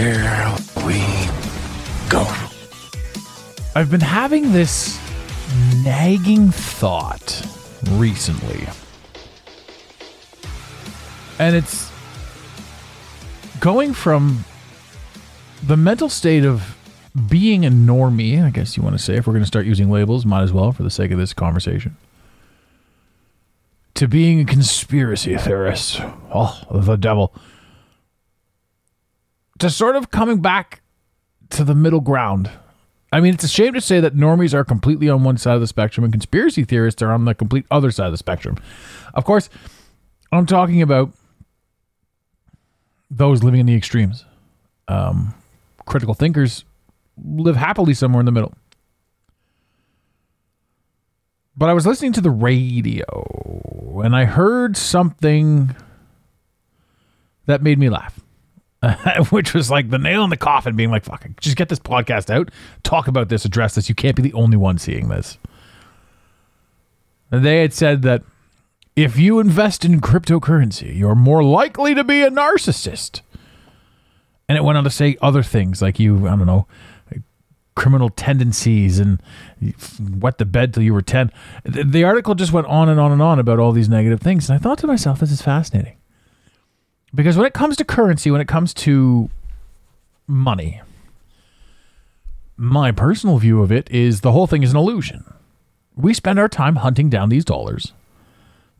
Here we go. I've been having this nagging thought recently. And it's going from the mental state of being a normie, I guess you want to say, if we're going to start using labels, might as well for the sake of this conversation, to being a conspiracy theorist. Oh, the devil. To sort of coming back to the middle ground. I mean, it's a shame to say that normies are completely on one side of the spectrum and conspiracy theorists are on the complete other side of the spectrum. Of course, I'm talking about those living in the extremes. Um, critical thinkers live happily somewhere in the middle. But I was listening to the radio and I heard something that made me laugh. which was like the nail in the coffin, being like, "Fuck, just get this podcast out, talk about this, address this. You can't be the only one seeing this." They had said that if you invest in cryptocurrency, you're more likely to be a narcissist. And it went on to say other things like you, I don't know, criminal tendencies and wet the bed till you were 10. The, the article just went on and on and on about all these negative things. And I thought to myself, this is fascinating. Because when it comes to currency, when it comes to money, my personal view of it is the whole thing is an illusion. We spend our time hunting down these dollars,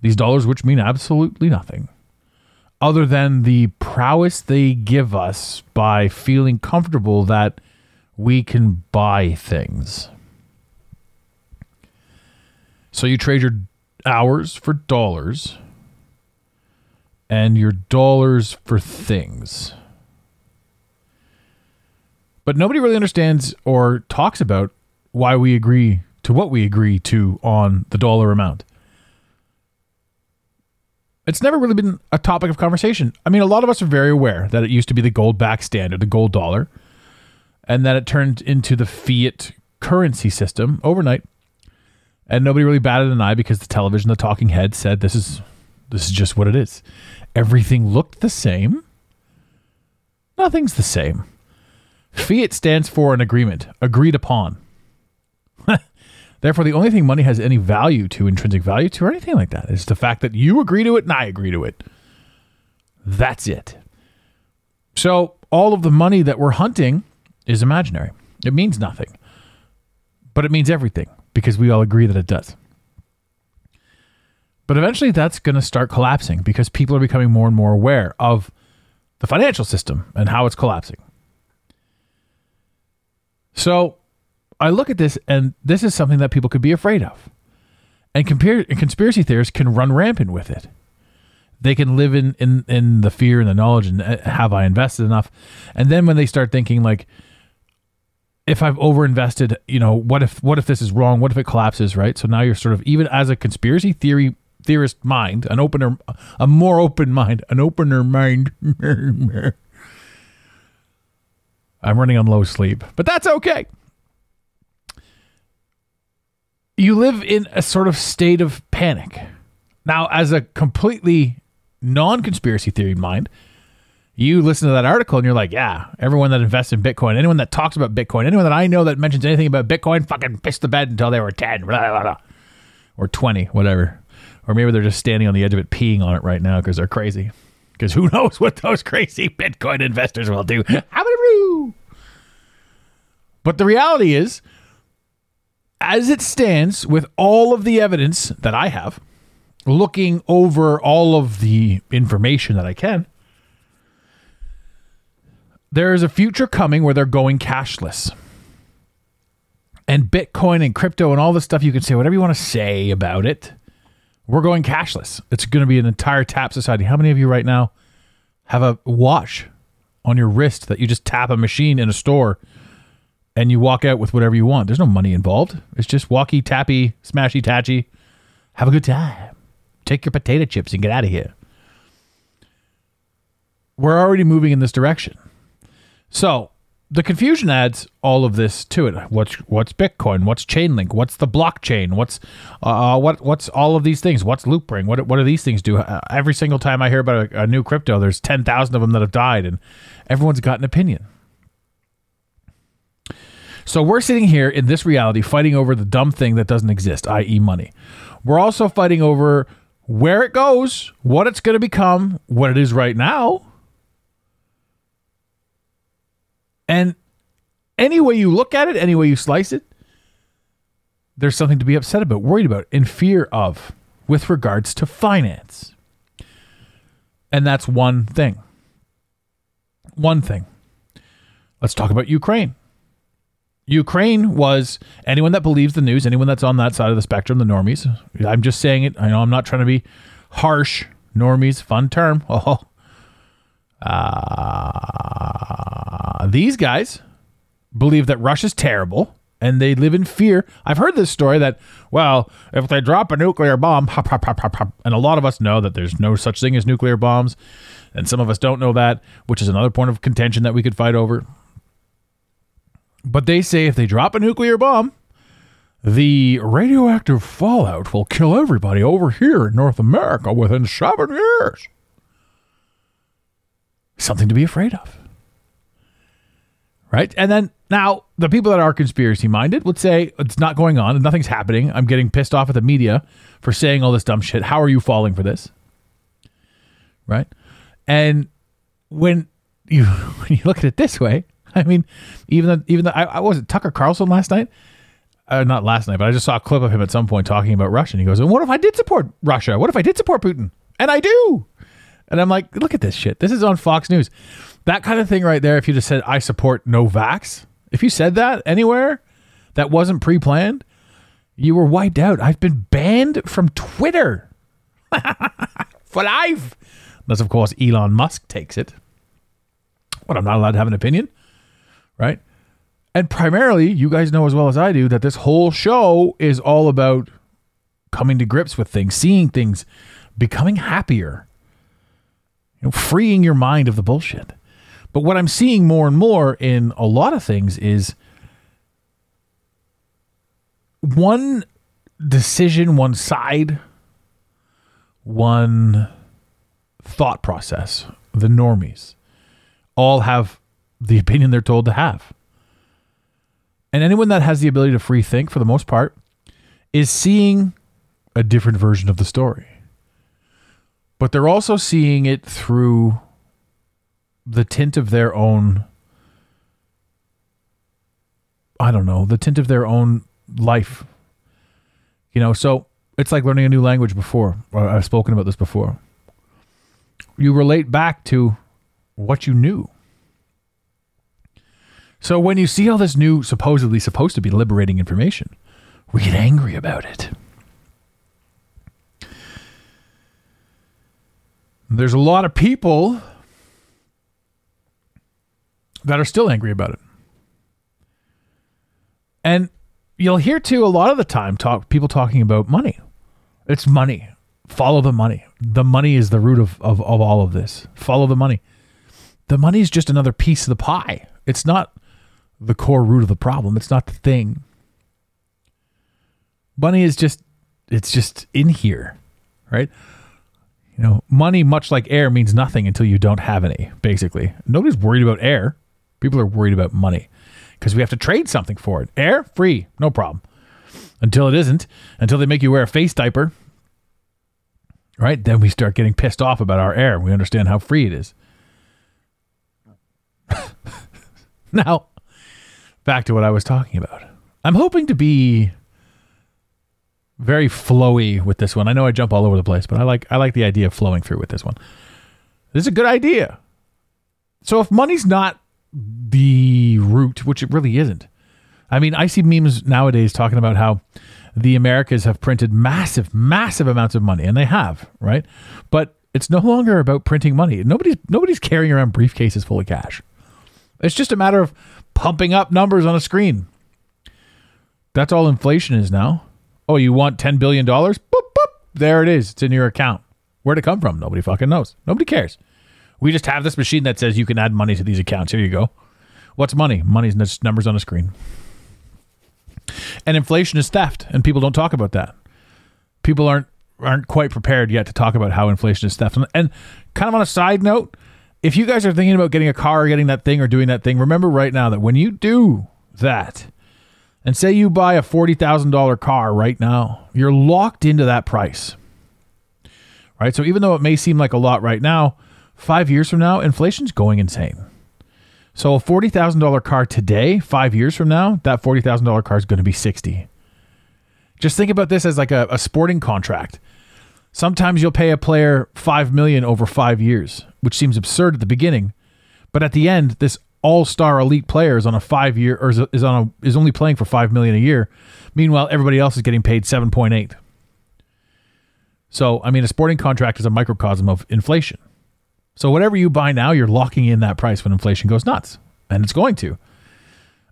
these dollars which mean absolutely nothing, other than the prowess they give us by feeling comfortable that we can buy things. So you trade your hours for dollars and your dollars for things. But nobody really understands or talks about why we agree to what we agree to on the dollar amount. It's never really been a topic of conversation. I mean, a lot of us are very aware that it used to be the gold back standard, the gold dollar, and that it turned into the fiat currency system overnight. And nobody really batted an eye because the television, the talking head said this is this is just what it is. Everything looked the same. Nothing's the same. Fiat stands for an agreement, agreed upon. Therefore, the only thing money has any value to, intrinsic value to, or anything like that, is the fact that you agree to it and I agree to it. That's it. So, all of the money that we're hunting is imaginary. It means nothing, but it means everything because we all agree that it does. But eventually that's going to start collapsing because people are becoming more and more aware of the financial system and how it's collapsing. So I look at this and this is something that people could be afraid of. And, and conspiracy theorists can run rampant with it. They can live in, in, in the fear and the knowledge and uh, have I invested enough? And then when they start thinking like, if I've overinvested, you know, what if what if this is wrong? What if it collapses, right? So now you're sort of even as a conspiracy theory theorist mind, an opener, a more open mind, an opener mind. I'm running on low sleep, but that's okay. You live in a sort of state of panic. Now, as a completely non conspiracy theory mind, you listen to that article and you're like, yeah, everyone that invests in Bitcoin, anyone that talks about Bitcoin, anyone that I know that mentions anything about Bitcoin fucking pissed the bed until they were 10 blah, blah, blah, or 20, whatever. Or maybe they're just standing on the edge of it peeing on it right now because they're crazy. Because who knows what those crazy Bitcoin investors will do. But the reality is, as it stands, with all of the evidence that I have, looking over all of the information that I can, there is a future coming where they're going cashless. And Bitcoin and crypto and all this stuff, you can say whatever you want to say about it. We're going cashless. It's going to be an entire tap society. How many of you right now have a watch on your wrist that you just tap a machine in a store and you walk out with whatever you want? There's no money involved. It's just walkie, tappy, smashy, tatchy. Have a good time. Take your potato chips and get out of here. We're already moving in this direction. So the confusion adds all of this to it. What's what's Bitcoin? What's Chainlink? What's the blockchain? What's uh, what what's all of these things? What's Loopring? What what do these things do? Uh, every single time I hear about a, a new crypto, there's ten thousand of them that have died, and everyone's got an opinion. So we're sitting here in this reality fighting over the dumb thing that doesn't exist, i.e., money. We're also fighting over where it goes, what it's going to become, what it is right now, And any way you look at it, any way you slice it, there's something to be upset about, worried about, in fear of with regards to finance. And that's one thing. One thing. Let's talk about Ukraine. Ukraine was anyone that believes the news, anyone that's on that side of the spectrum, the normies. I'm just saying it. I know I'm not trying to be harsh. Normies, fun term. Oh, uh, these guys believe that Russia's terrible and they live in fear. I've heard this story that, well, if they drop a nuclear bomb, hop, hop, hop, and a lot of us know that there's no such thing as nuclear bombs, and some of us don't know that, which is another point of contention that we could fight over. But they say if they drop a nuclear bomb, the radioactive fallout will kill everybody over here in North America within seven years something to be afraid of. Right? And then now the people that are conspiracy minded would say it's not going on nothing's happening. I'm getting pissed off at the media for saying all this dumb shit. How are you falling for this? Right? And when you when you look at it this way, I mean, even though, even though I, I wasn't Tucker Carlson last night. Uh, not last night, but I just saw a clip of him at some point talking about Russia. And he goes, "And what if I did support Russia? What if I did support Putin?" And I do. And I'm like, look at this shit. This is on Fox News. That kind of thing right there, if you just said, I support no vax, if you said that anywhere that wasn't pre planned, you were wiped out. I've been banned from Twitter for life. Unless, of course, Elon Musk takes it. But I'm not allowed to have an opinion, right? And primarily, you guys know as well as I do that this whole show is all about coming to grips with things, seeing things, becoming happier you know, freeing your mind of the bullshit. But what I'm seeing more and more in a lot of things is one decision, one side, one thought process, the normies, all have the opinion they're told to have. And anyone that has the ability to free think, for the most part, is seeing a different version of the story but they're also seeing it through the tint of their own I don't know, the tint of their own life. You know, so it's like learning a new language before. I've spoken about this before. You relate back to what you knew. So when you see all this new, supposedly supposed to be liberating information, we get angry about it. There's a lot of people that are still angry about it. And you'll hear too a lot of the time talk people talking about money. It's money. Follow the money. The money is the root of, of, of all of this. Follow the money. The money is just another piece of the pie. It's not the core root of the problem. It's not the thing. Money is just it's just in here, right? You know, money, much like air, means nothing until you don't have any, basically. Nobody's worried about air. People are worried about money because we have to trade something for it. Air, free, no problem. Until it isn't, until they make you wear a face diaper, right? Then we start getting pissed off about our air. We understand how free it is. now, back to what I was talking about. I'm hoping to be very flowy with this one. I know I jump all over the place, but I like I like the idea of flowing through with this one. This is a good idea. So if money's not the root, which it really isn't. I mean, I see memes nowadays talking about how the Americas have printed massive, massive amounts of money, and they have, right? But it's no longer about printing money. Nobody's nobody's carrying around briefcases full of cash. It's just a matter of pumping up numbers on a screen. That's all inflation is now. Oh, you want $10 billion? Boop, boop. There it is. It's in your account. Where'd it come from? Nobody fucking knows. Nobody cares. We just have this machine that says you can add money to these accounts. Here you go. What's money? Money's just numbers on a screen. And inflation is theft, and people don't talk about that. People aren't aren't quite prepared yet to talk about how inflation is theft. And, and kind of on a side note, if you guys are thinking about getting a car or getting that thing or doing that thing, remember right now that when you do that, and say you buy a $40,000 car right now, you're locked into that price. Right? So even though it may seem like a lot right now, 5 years from now, inflation's going insane. So a $40,000 car today, 5 years from now, that $40,000 car is going to be 60. Just think about this as like a, a sporting contract. Sometimes you'll pay a player 5 million over 5 years, which seems absurd at the beginning, but at the end this all-star elite player is on a 5 year or is on a is only playing for 5 million a year. Meanwhile, everybody else is getting paid 7.8. So, I mean, a sporting contract is a microcosm of inflation. So, whatever you buy now, you're locking in that price when inflation goes nuts, and it's going to.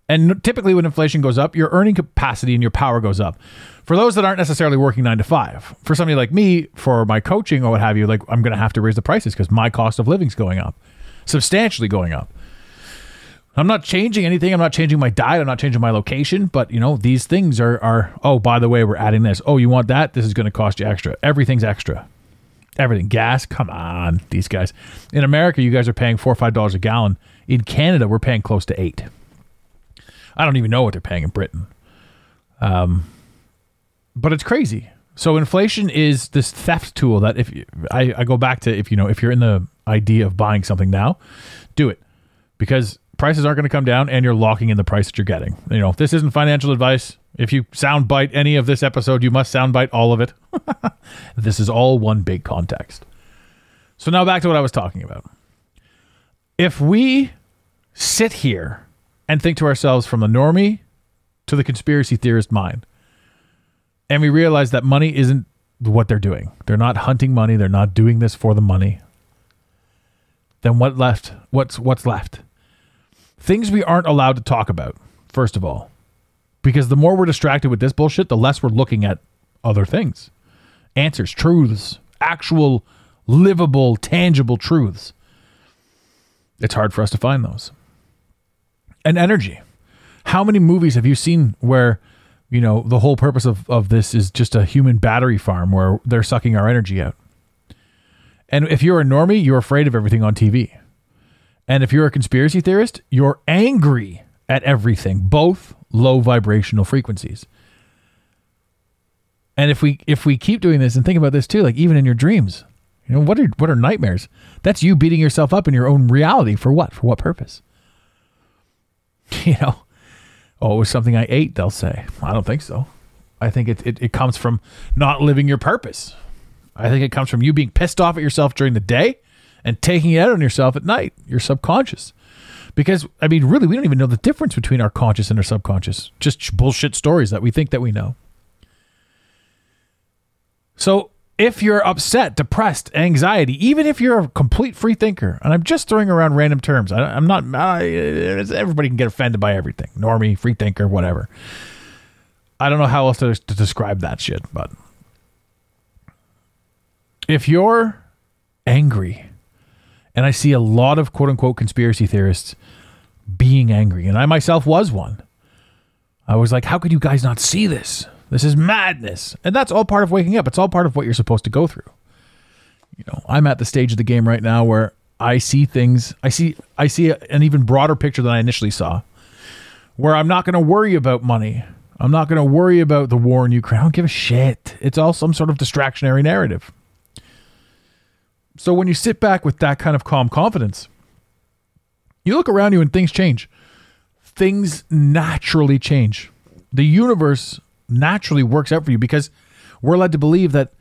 And typically, when inflation goes up, your earning capacity and your power goes up. For those that aren't necessarily working nine to five, for somebody like me, for my coaching or what have you, like I'm going to have to raise the prices because my cost of living is going up, substantially going up. I'm not changing anything. I'm not changing my diet. I'm not changing my location. But you know, these things are are. Oh, by the way, we're adding this. Oh, you want that? This is going to cost you extra. Everything's extra. Everything. Gas. Come on, these guys. In America, you guys are paying four or five dollars a gallon. In Canada, we're paying close to eight. I don't even know what they're paying in Britain. Um, but it's crazy. So inflation is this theft tool that if you, I, I go back to if you know if you're in the idea of buying something now, do it because prices aren't going to come down and you're locking in the price that you're getting. You know, this isn't financial advice. If you soundbite any of this episode, you must soundbite all of it. this is all one big context. So now back to what I was talking about. If we sit here and think to ourselves from the normie to the conspiracy theorist mind. And we realize that money isn't what they're doing. They're not hunting money, they're not doing this for the money. Then what left? What's what's left? Things we aren't allowed to talk about, first of all. Because the more we're distracted with this bullshit, the less we're looking at other things. Answers, truths, actual livable, tangible truths. It's hard for us to find those and energy. How many movies have you seen where, you know, the whole purpose of, of this is just a human battery farm where they're sucking our energy out? And if you're a normie, you're afraid of everything on TV. And if you're a conspiracy theorist, you're angry at everything, both low vibrational frequencies. And if we if we keep doing this and think about this too, like even in your dreams, you know, what are what are nightmares? That's you beating yourself up in your own reality for what? For what purpose? you know, oh, it was something I ate, they'll say. I don't think so. I think it, it, it comes from not living your purpose. I think it comes from you being pissed off at yourself during the day and taking it out on yourself at night, your subconscious. Because, I mean, really, we don't even know the difference between our conscious and our subconscious. Just bullshit stories that we think that we know. So, if you're upset, depressed, anxiety, even if you're a complete free thinker, and I'm just throwing around random terms, I, am not, I, everybody can get offended by everything. Normie, free thinker, whatever. I don't know how else to, to describe that shit, but if you're angry, and I see a lot of quote unquote conspiracy theorists being angry, and I myself was one, I was like, how could you guys not see this? This is madness. And that's all part of waking up. It's all part of what you're supposed to go through. You know, I'm at the stage of the game right now where I see things, I see I see an even broader picture than I initially saw. Where I'm not going to worry about money. I'm not going to worry about the war in Ukraine. I don't give a shit. It's all some sort of distractionary narrative. So when you sit back with that kind of calm confidence, you look around you and things change. Things naturally change. The universe naturally works out for you because we're led to believe that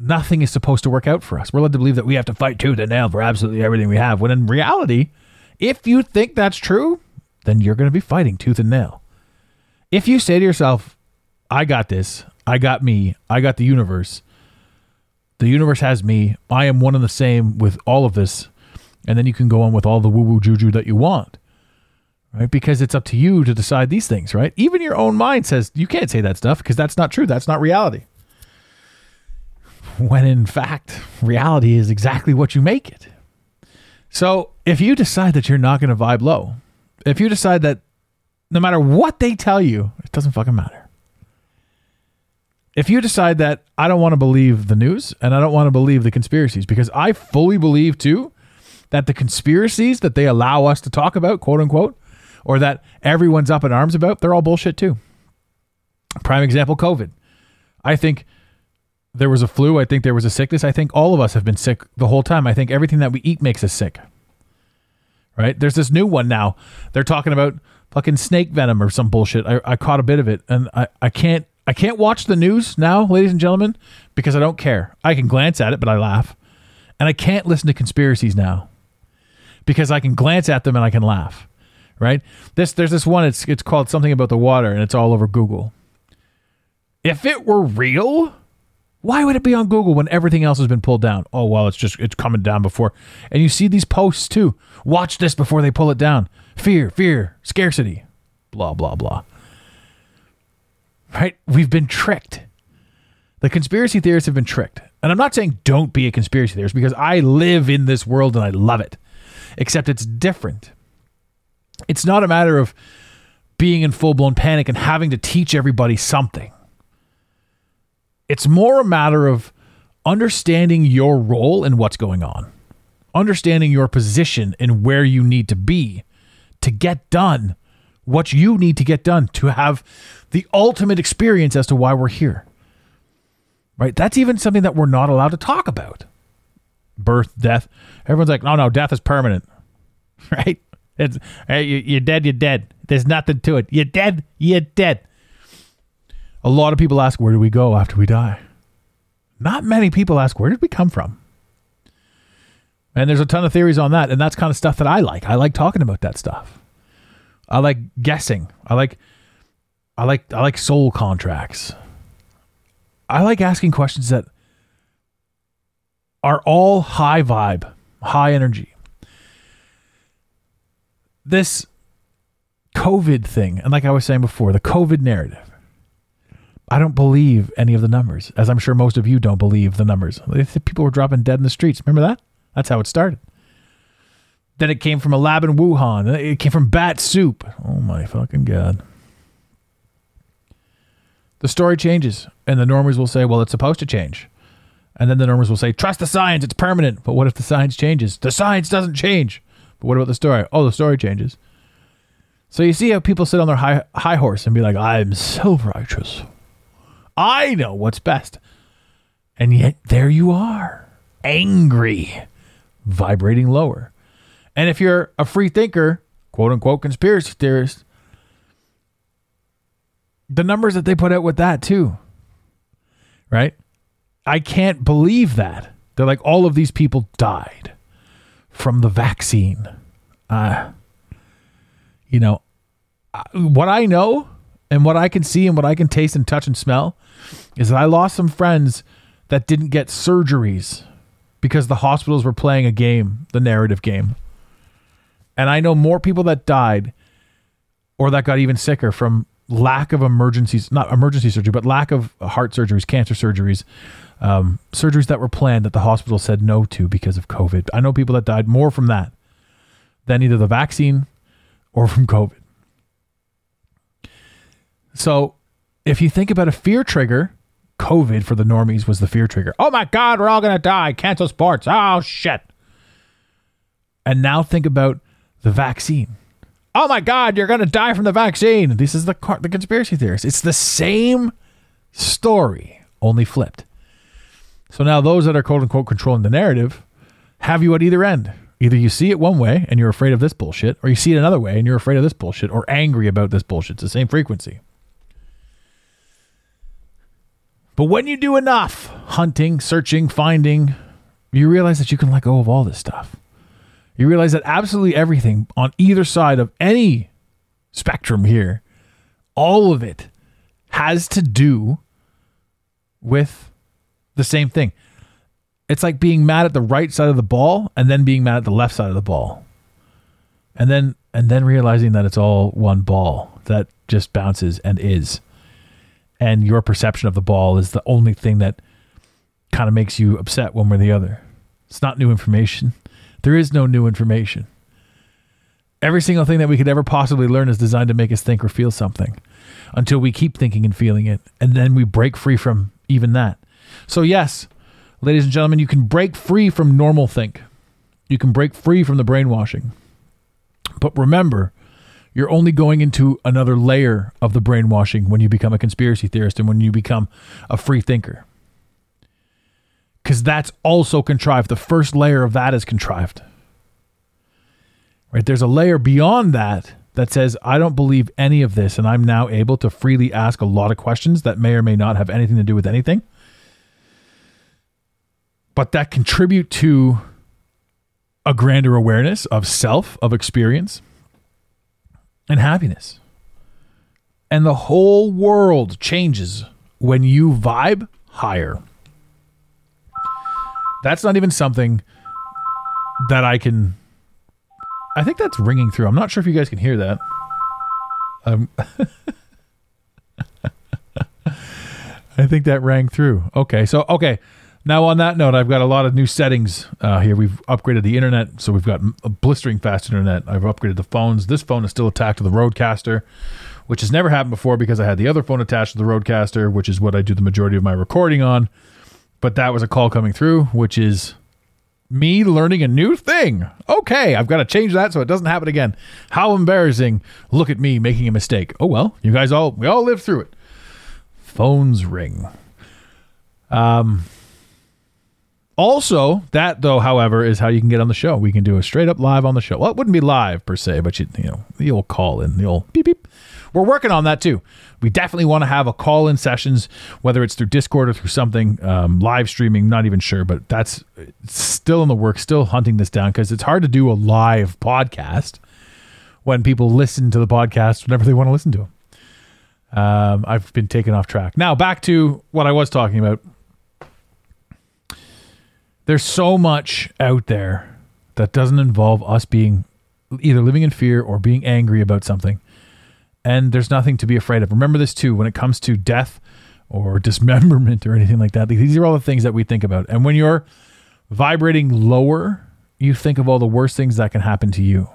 nothing is supposed to work out for us. We're led to believe that we have to fight tooth and nail for absolutely everything we have, when in reality, If you think that's true, then you're going to be fighting tooth and nail. If you say to yourself, I got this, I got me, I got the universe, the universe has me, I am one and the same with all of this, and then you can go on with all the woo woo juju that you want. Right? Because it's up to you to decide these things, right? Even your own mind says you can't say that stuff because that's not true. That's not reality. When in fact, reality is exactly what you make it. So if you decide that you're not going to vibe low, if you decide that no matter what they tell you, it doesn't fucking matter. If you decide that I don't want to believe the news and I don't want to believe the conspiracies, because I fully believe too that the conspiracies that they allow us to talk about, quote unquote, or that everyone's up in arms about, they're all bullshit too. Prime example COVID. I think there was a flu. I think there was a sickness. I think all of us have been sick the whole time. I think everything that we eat makes us sick. Right? There's this new one now. They're talking about fucking snake venom or some bullshit. I, I caught a bit of it and I, I can't I can't watch the news now, ladies and gentlemen, because I don't care. I can glance at it, but I laugh. And I can't listen to conspiracies now because I can glance at them and I can laugh right? This there's this one. It's it's called something about the water, and it's all over Google. If it were real, why would it be on Google when everything else has been pulled down? Oh well, it's just it's coming down before, and you see these posts too. Watch this before they pull it down. Fear, fear, scarcity, blah blah blah. Right? We've been tricked. The conspiracy theorists have been tricked. And I'm not saying don't be a conspiracy theorist because I live in this world and I love it. Except it's different it's not a matter of being in full blown panic and having to teach everybody something. It's more a matter of understanding your role and what's going on, understanding your position and where you need to be to get done what you need to get done to have the ultimate experience as to why we're here. Right? That's even something that we're not allowed to talk about. Birth, death. Everyone's like, no, no, death is permanent. Right? It's hey, you, are dead. You're dead. There's nothing to it. You're dead. You're dead. A lot of people ask, where do we go after we die? Not many people ask, where did we come from? And there's a ton of theories on that, and that's kind of stuff that I like. I like talking about that stuff. I like guessing. I like I like I like soul contracts. I like asking questions that are all high vibe, high energy this COVID thing, and like I was saying before, the COVID narrative. I don't believe any of the numbers, as I'm sure most of you don't believe the numbers. People were dropping dead in the streets. Remember that? That's how it started. Then it came from a lab in Wuhan. It came from bat soup. Oh my fucking god. The story changes, and the normers will say, well, it's supposed to change. And then the normers will say, trust the science, it's permanent. But what if the science changes? The science doesn't change. But what about the story? Oh, the story changes. So you see how people sit on their high high horse and be like, "I'm so righteous. I know what's best." And yet there you are, angry, vibrating lower. And if you're a free thinker, quote unquote conspiracy theorist, the numbers that they put out with that too. Right? I can't believe that. They're like all of these people died from the vaccine. Uh, you know, what I know and what I can see and what I can taste and touch and smell is that I lost some friends that didn't get surgeries because the hospitals were playing a game, the narrative game. And I know more people that died or that got even sicker from lack of emergencies, not emergency surgery, but lack of heart surgeries, cancer surgeries, um, surgeries that were planned that the hospital said no to because of COVID. I know people that died more from that than either the vaccine or from COVID. So if you think about a fear trigger, COVID for the normies was the fear trigger. Oh my God, we're all going to die. Cancel sports. Oh shit. And now think about the vaccine. Oh my God, you're going to die from the vaccine. This is the, the conspiracy theorists. It's the same story, only flipped. So now those that are quote unquote controlling the narrative have you at either end. Either you see it one way and you're afraid of this bullshit, or you see it another way and you're afraid of this bullshit, or angry about this bullshit. It's the same frequency. But when you do enough hunting, searching, finding, you realize that you can let go of all this stuff. You realize that absolutely everything on either side of any spectrum here, all of it has to do with the same thing. It's like being mad at the right side of the ball and then being mad at the left side of the ball. And then and then realizing that it's all one ball that just bounces and is. And your perception of the ball is the only thing that kind of makes you upset one way or the other. It's not new information. There is no new information. Every single thing that we could ever possibly learn is designed to make us think or feel something until we keep thinking and feeling it. And then we break free from even that. So, yes, ladies and gentlemen, you can break free from normal think. You can break free from the brainwashing. But remember, you're only going into another layer of the brainwashing when you become a conspiracy theorist and when you become a free thinker. Because that's also contrived. The first layer of that is contrived. Right? There's a layer beyond that that says, I don't believe any of this, and I'm now able to freely ask a lot of questions that may or may not have anything to do with anything, but that contribute to a grander awareness of self, of experience, and happiness. And the whole world changes when you vibe higher. That's not even something that I can. I think that's ringing through. I'm not sure if you guys can hear that. Um, I think that rang through. Okay, so okay. Now on that note, I've got a lot of new settings uh, here. We've upgraded the internet, so we've got a blistering fast internet. I've upgraded the phones. This phone is still attached to the Rodecaster, which has never happened before because I had the other phone attached to the Rodecaster, which is what I do the majority of my recording on. But that was a call coming through, which is me learning a new thing. Okay, I've got to change that so it doesn't happen again. How embarrassing. Look at me making a mistake. Oh well, you guys all we all lived through it. Phones ring. Um also, that though, however, is how you can get on the show. We can do a straight up live on the show. Well, it wouldn't be live per se, but you you know, the old call in, the old beep beep. We're working on that too. We definitely want to have a call in sessions, whether it's through Discord or through something um, live streaming. Not even sure, but that's still in the works. Still hunting this down because it's hard to do a live podcast when people listen to the podcast whenever they want to listen to them. Um, I've been taken off track. Now back to what I was talking about there's so much out there that doesn't involve us being either living in fear or being angry about something. And there's nothing to be afraid of. Remember this too when it comes to death or dismemberment or anything like that. These are all the things that we think about. And when you're vibrating lower, you think of all the worst things that can happen to you.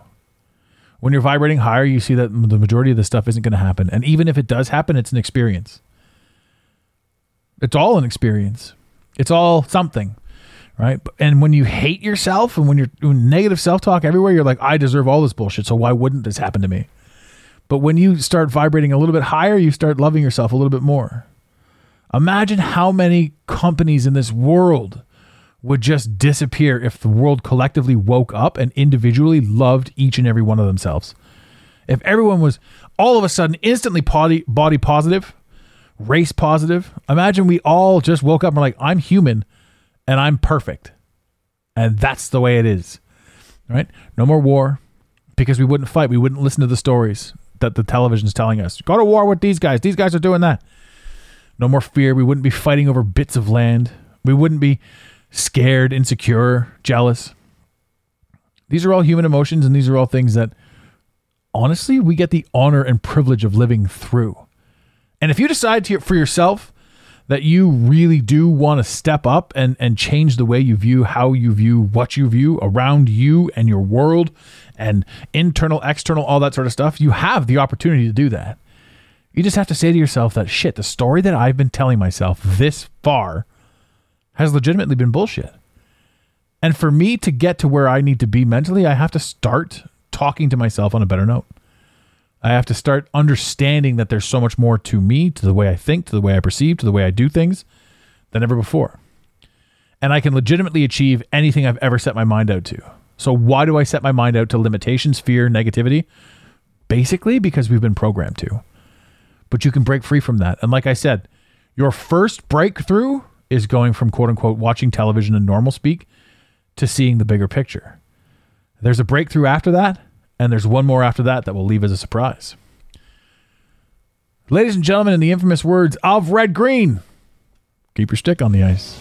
When you're vibrating higher, you see that the majority of this stuff isn't going to happen. And even if it does happen, it's an experience. It's all an experience. It's all something right? And when you hate yourself and when you're doing negative self talk everywhere, you're like, I deserve all this bullshit. So why wouldn't this happen to me? But when you start vibrating a little bit higher, you start loving yourself a little bit more. Imagine how many companies in this world would just disappear if the world collectively woke up and individually loved each and every one of themselves. If everyone was all of a sudden instantly body, body positive, race positive, imagine we all just woke up and were like, I'm human and I'm perfect. And that's the way it is. Right? No more war because we wouldn't fight. We wouldn't listen to the stories that the television's telling us. Go to war with these guys. These guys are doing that. No more fear. We wouldn't be fighting over bits of land. We wouldn't be scared, insecure, jealous. These are all human emotions, and these are all things that honestly we get the honor and privilege of living through. And if you decide to, for yourself that you really do want to step up and and change the way you view how you view what you view around you and your world and internal external all that sort of stuff. You have the opportunity to do that. You just have to say to yourself that shit the story that i've been telling myself this far has legitimately been bullshit. And for me to get to where i need to be mentally i have to start talking to myself on a better note I have to start understanding that there's so much more to me, to the way I think, to the way I perceive, to the way I do things than ever before. And I can legitimately achieve anything I've ever set my mind out to. So, why do I set my mind out to limitations, fear, negativity? Basically, because we've been programmed to. But you can break free from that. And like I said, your first breakthrough is going from quote unquote watching television and normal speak to seeing the bigger picture. There's a breakthrough after that, and there's one more after that that will leave as a surprise. Ladies and gentlemen, in the infamous words of Red Green, keep your stick on the ice.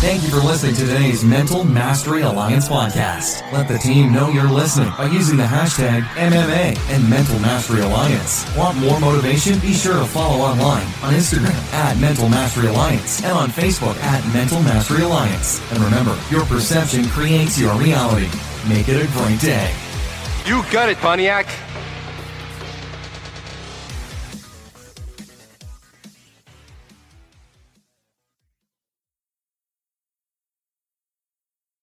Thank you for listening to today's Mental Mastery Alliance podcast. Let the team know you're listening by using the hashtag MMA and Mental Mastery Alliance. Want more motivation? Be sure to follow online on Instagram at Mental Mastery Alliance and on Facebook at Mental Mastery Alliance. And remember, your perception creates your reality. Make it a great day. You got it, Pontiac.